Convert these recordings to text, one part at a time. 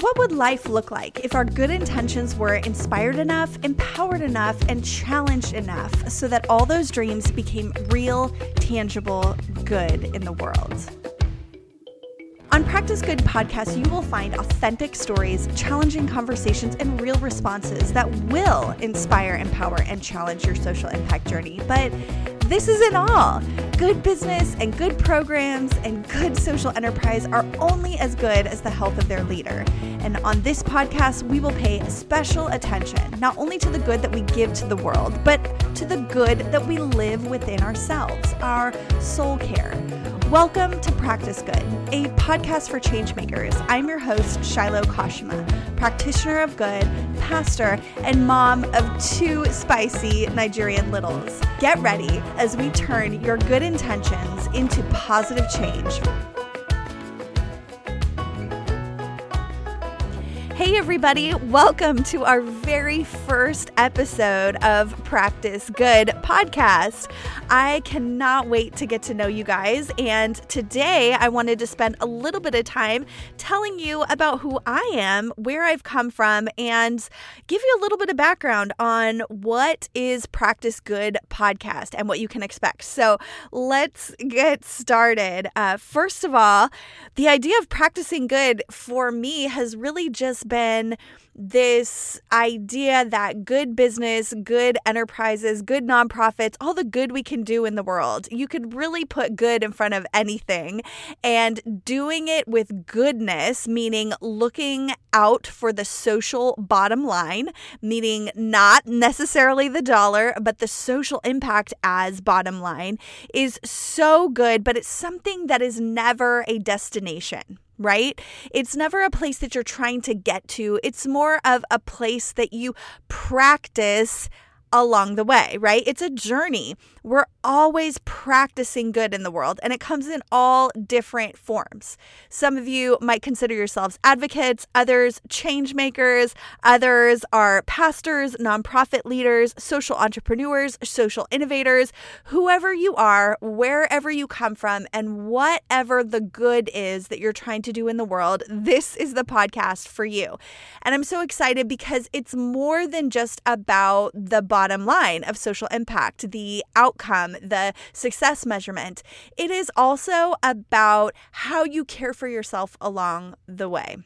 What would life look like if our good intentions were inspired enough, empowered enough, and challenged enough so that all those dreams became real, tangible good in the world? On Practice Good podcast, you will find authentic stories, challenging conversations, and real responses that will inspire, empower, and challenge your social impact journey. But this isn't all. Good business and good programs and good social enterprise are only as good as the health of their leader. And on this podcast, we will pay special attention not only to the good that we give to the world, but to the good that we live within ourselves, our soul care. Welcome to Practice Good, a podcast for changemakers. I'm your host, Shiloh Kashima, practitioner of good, pastor, and mom of two spicy Nigerian littles. Get ready as we turn your good intentions into positive change. Hey, everybody, welcome to our very first episode of Practice Good podcast. I cannot wait to get to know you guys. And today I wanted to spend a little bit of time telling you about who I am, where I've come from, and give you a little bit of background on what is Practice Good podcast and what you can expect. So let's get started. Uh, first of all, the idea of practicing good for me has really just been this idea that good business, good enterprises, good nonprofits, all the good we can do in the world, you could really put good in front of anything. And doing it with goodness, meaning looking out for the social bottom line, meaning not necessarily the dollar, but the social impact as bottom line, is so good, but it's something that is never a destination right? It's never a place that you're trying to get to. It's more of a place that you practice along the way, right? It's a journey. We're always practicing good in the world, and it comes in all different forms. Some of you might consider yourselves advocates, others change makers, others are pastors, nonprofit leaders, social entrepreneurs, social innovators, whoever you are, wherever you come from, and whatever the good is that you're trying to do in the world, this is the podcast for you. And I'm so excited because it's more than just about the bottom line of social impact, the outcome, the success measurement. It is also about how you care for yourself along the way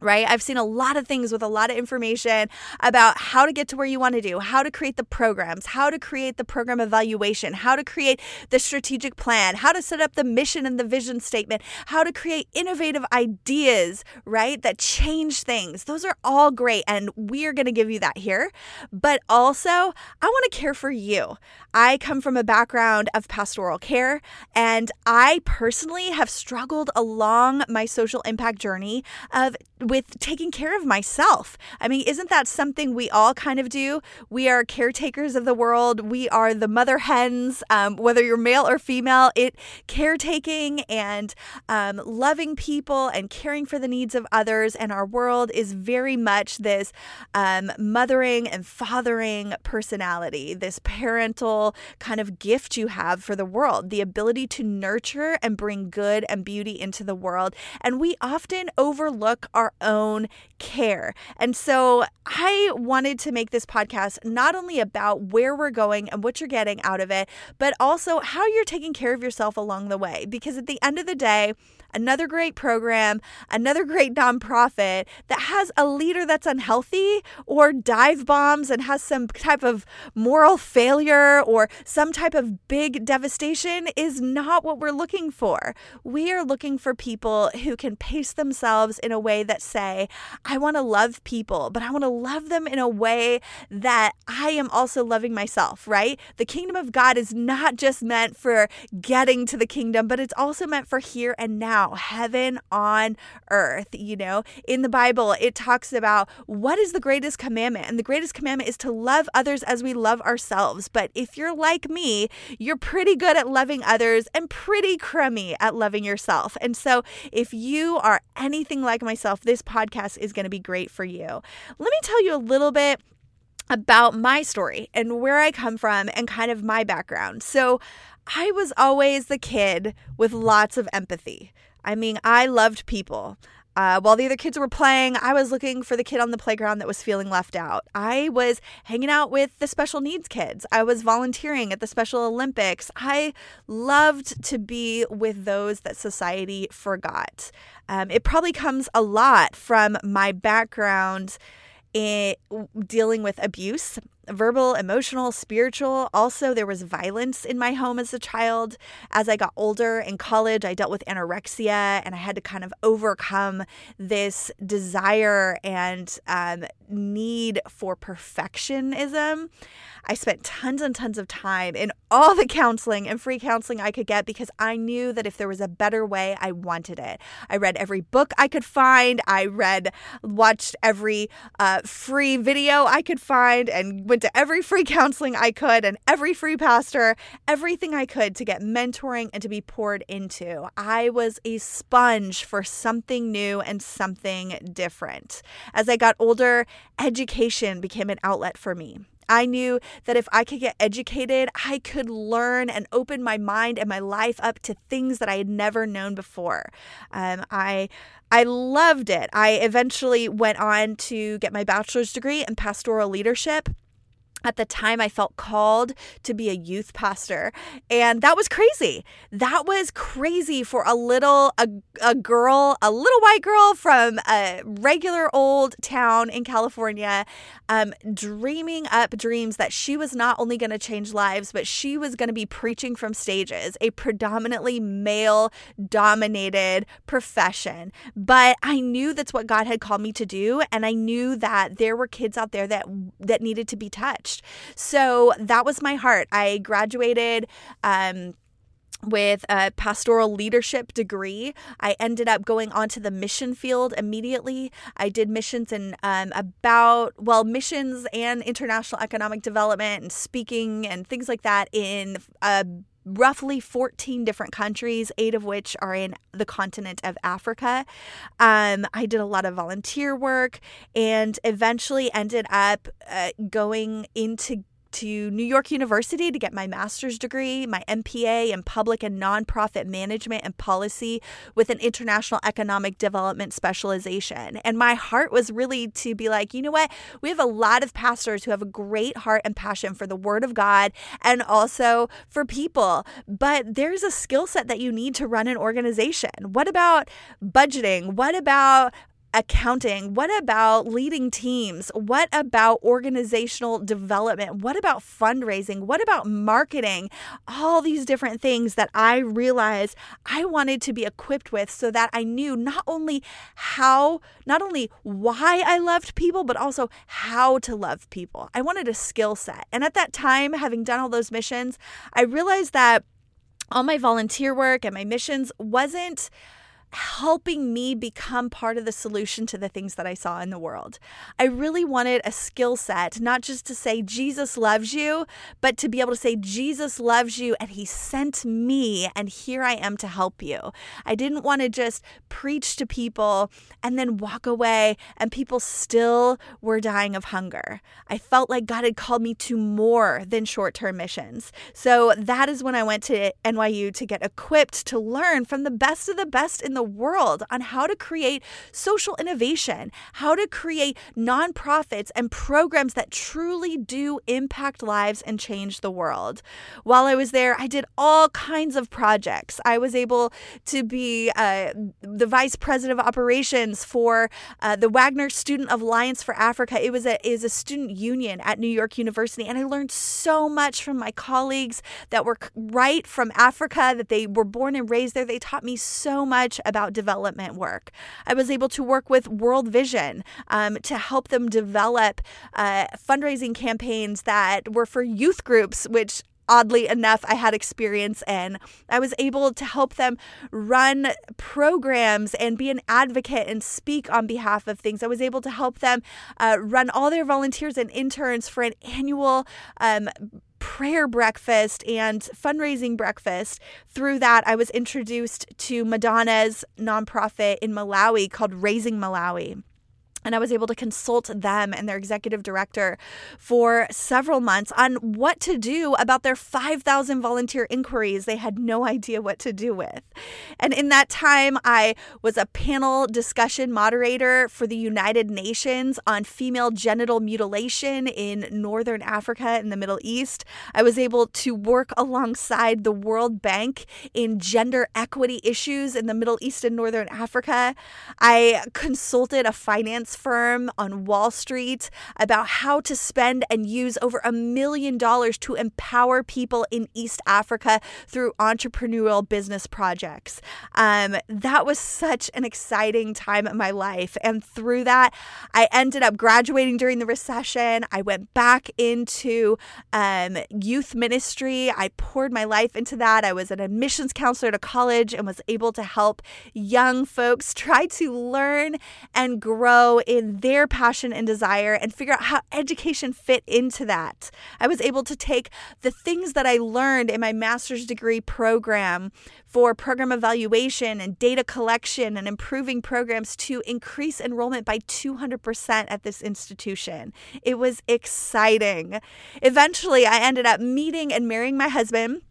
right? I've seen a lot of things with a lot of information about how to get to where you want to do, how to create the programs, how to create the program evaluation, how to create the strategic plan, how to set up the mission and the vision statement, how to create innovative ideas, right? That change things. Those are all great. And we are going to give you that here. But also, I want to care for you. I come from a background of pastoral care, and I personally have struggled along my social impact journey of with taking care of myself. I mean, isn't that something we all kind of do? We are caretakers of the world. We are the mother hens, um, whether you're male or female. It caretaking and um, loving people and caring for the needs of others. And our world is very much this um, mothering and fathering personality, this parental kind of gift you have for the world, the ability to nurture and bring good and beauty into the world. And we often overlook our own care. And so I wanted to make this podcast not only about where we're going and what you're getting out of it, but also how you're taking care of yourself along the way. Because at the end of the day, another great program, another great nonprofit that has a leader that's unhealthy or dive bombs and has some type of moral failure or some type of big devastation is not what we're looking for. We are looking for people who can pace themselves in a way that say, I want to love people, but I want to love them in a way that I am also loving myself, right? The kingdom of God is not just meant for getting to the kingdom, but it's also meant for here and now heaven on earth. You know, in the Bible, it talks about what is the greatest commandment. And the greatest commandment is to love others as we love ourselves. But if you're like me, you're pretty good at loving others and pretty crummy at loving yourself. And so if you are anything like myself, this podcast is going to be great for you. Let me tell you a little bit about my story and where I come from and kind of my background. So, I was always the kid with lots of empathy. I mean, I loved people. Uh, while the other kids were playing, I was looking for the kid on the playground that was feeling left out. I was hanging out with the special needs kids. I was volunteering at the Special Olympics. I loved to be with those that society forgot. Um, it probably comes a lot from my background in dealing with abuse verbal, emotional, spiritual. Also, there was violence in my home as a child. As I got older in college, I dealt with anorexia and I had to kind of overcome this desire and um, need for perfectionism. I spent tons and tons of time in all the counseling and free counseling I could get because I knew that if there was a better way, I wanted it. I read every book I could find. I read, watched every uh, free video I could find, and went to every free counseling I could and every free pastor, everything I could to get mentoring and to be poured into. I was a sponge for something new and something different. As I got older, education became an outlet for me. I knew that if I could get educated, I could learn and open my mind and my life up to things that I had never known before. Um, I I loved it. I eventually went on to get my bachelor's degree in pastoral leadership at the time I felt called to be a youth pastor and that was crazy. That was crazy for a little a, a girl, a little white girl from a regular old town in California um, dreaming up dreams that she was not only going to change lives but she was going to be preaching from stages, a predominantly male dominated profession. But I knew that's what God had called me to do and I knew that there were kids out there that that needed to be touched. So that was my heart. I graduated. Um, with a pastoral leadership degree. I ended up going onto the mission field immediately. I did missions in um, about, well, missions and international economic development and speaking and things like that in a roughly 14 different countries, eight of which are in the continent of Africa. Um, I did a lot of volunteer work and eventually ended up uh, going into to New York University to get my master's degree, my MPA in public and nonprofit management and policy with an international economic development specialization. And my heart was really to be like, you know what? We have a lot of pastors who have a great heart and passion for the word of God and also for people, but there's a skill set that you need to run an organization. What about budgeting? What about accounting? What about leading teams? What about organizational development? What about fundraising? What about marketing? All these different things that I realized I wanted to be equipped with so that I knew not only how, not only why I loved people, but also how to love people. I wanted a skill set. And at that time, having done all those missions, I realized that all my volunteer work and my missions wasn't helping me become part of the solution to the things that I saw in the world. I really wanted a skill set, not just to say Jesus loves you, but to be able to say Jesus loves you and he sent me and here I am to help you. I didn't want to just preach to people and then walk away and people still were dying of hunger. I felt like God had called me to more than short term missions. So that is when I went to NYU to get equipped to learn from the best of the best in the the world on how to create social innovation, how to create nonprofits and programs that truly do impact lives and change the world. While I was there, I did all kinds of projects. I was able to be uh, the vice president of operations for uh, the Wagner Student Alliance for Africa. It was a is a student union at New York University, and I learned so much from my colleagues that were right from Africa, that they were born and raised there. They taught me so much about development work. I was able to work with World Vision um, to help them develop uh, fundraising campaigns that were for youth groups, which oddly enough, I had experience in. I was able to help them run programs and be an advocate and speak on behalf of things. I was able to help them uh, run all their volunteers and interns for an annual um, prayer breakfast and fundraising breakfast. Through that, I was introduced to Madonna's nonprofit in Malawi called Raising Malawi. And I was able to consult them and their executive director for several months on what to do about their 5,000 volunteer inquiries they had no idea what to do with. And in that time, I was a panel discussion moderator for the United Nations on female genital mutilation in Northern Africa and the Middle East. I was able to work alongside the World Bank in gender equity issues in the Middle East and Northern Africa. I consulted a finance firm on Wall Street about how to spend and use over a million dollars to empower people in East Africa through entrepreneurial business projects. Um, that was such an exciting time in my life. And through that, I ended up graduating during the recession. I went back into um, youth ministry. I poured my life into that. I was an admissions counselor to college and was able to help young folks try to learn and grow in their passion and desire and figure out how education fit into that. I was able to take the things that I learned in my master's degree program for program evaluation and data collection and improving programs to increase enrollment by 200% at this institution. It was exciting. Eventually, I ended up meeting and marrying my husband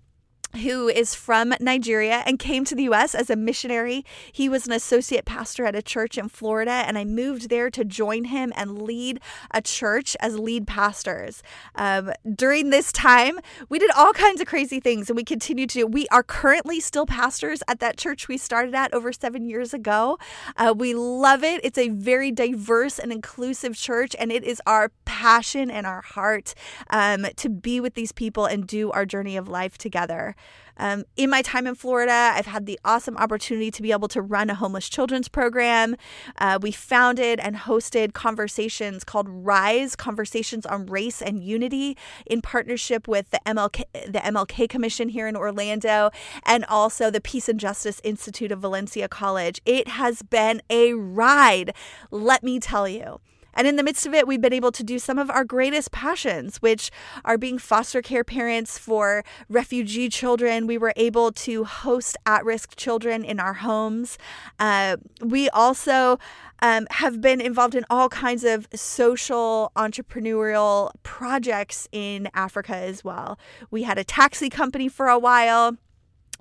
who is from Nigeria and came to the US as a missionary. He was an associate pastor at a church in Florida, and I moved there to join him and lead a church as lead pastors. Um, during this time, we did all kinds of crazy things, and we continue to. We are currently still pastors at that church we started at over seven years ago. Uh, we love it. It's a very diverse and inclusive church, and it is our passion and our heart um, to be with these people and do our journey of life together. Um, in my time in Florida, I've had the awesome opportunity to be able to run a homeless children's program. Uh, we founded and hosted conversations called Rise Conversations on Race and Unity in partnership with the MLK, the MLK Commission here in Orlando and also the Peace and Justice Institute of Valencia College. It has been a ride, let me tell you. And in the midst of it, we've been able to do some of our greatest passions, which are being foster care parents for refugee children. We were able to host at risk children in our homes. Uh, we also um, have been involved in all kinds of social entrepreneurial projects in Africa as well. We had a taxi company for a while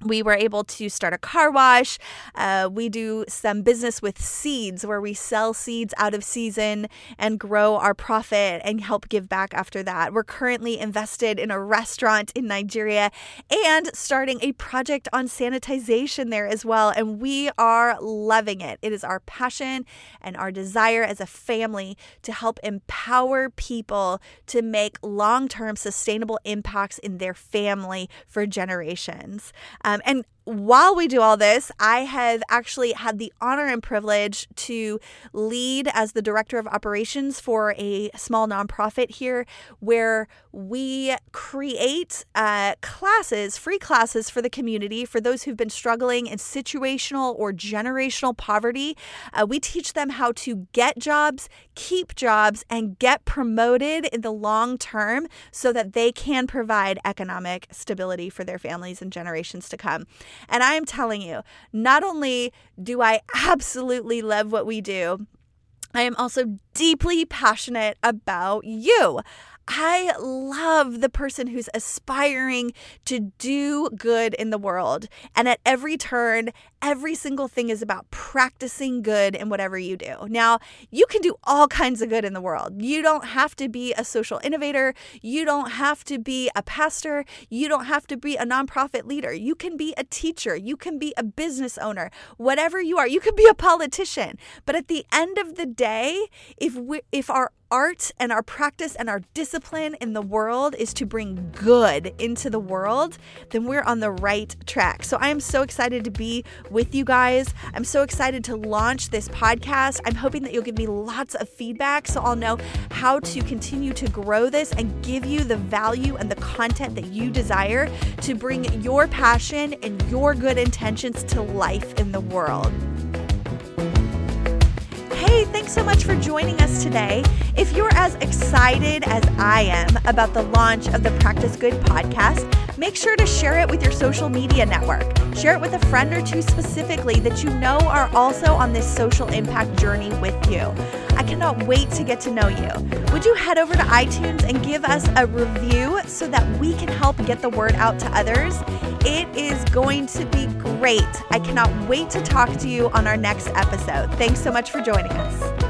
we were able to start a car wash. Uh, we do some business with seeds where we sell seeds out of season and grow our profit and help give back after that. We're currently invested in a restaurant in Nigeria and starting a project on sanitization there as well. And we are loving it. It is our passion and our desire as a family to help empower people to make long term sustainable impacts in their family for generations. Um, and while we do all this, I have actually had the honor and privilege to lead as the director of operations for a small nonprofit here where we create uh, classes, free classes for the community for those who've been struggling in situational or generational poverty. Uh, we teach them how to get jobs, keep jobs, and get promoted in the long term so that they can provide economic stability for their families and generations to come. And I am telling you, not only do I absolutely love what we do, I am also deeply passionate about you. I love the person who's aspiring to do good in the world. And at every turn, every single thing is about practicing good in whatever you do. Now, you can do all kinds of good in the world. You don't have to be a social innovator. You don't have to be a pastor. You don't have to be a nonprofit leader. You can be a teacher. You can be a business owner. Whatever you are, you can be a politician. But at the end of the day, if we if our art and our practice and our discipline in the world is to bring good into the world, then we're on the right track. So I am so excited to be with you guys. I'm so excited to launch this podcast. I'm hoping that you'll give me lots of feedback so I'll know how to continue to grow this and give you the value and the content that you desire to bring your passion and your good intentions to life in the world. Hey, thanks so much for joining us today. If you're as excited as I am about the launch of the Practice Good podcast, make sure to share it with your social media network. Share it with a friend or two specifically that you know are also on this social impact journey with you. I cannot wait to get to know you. Would you head over to iTunes and give us a review so that we can help get the word out to others? It is going to be great. I cannot wait to talk to you on our next episode. Thanks so much for joining us.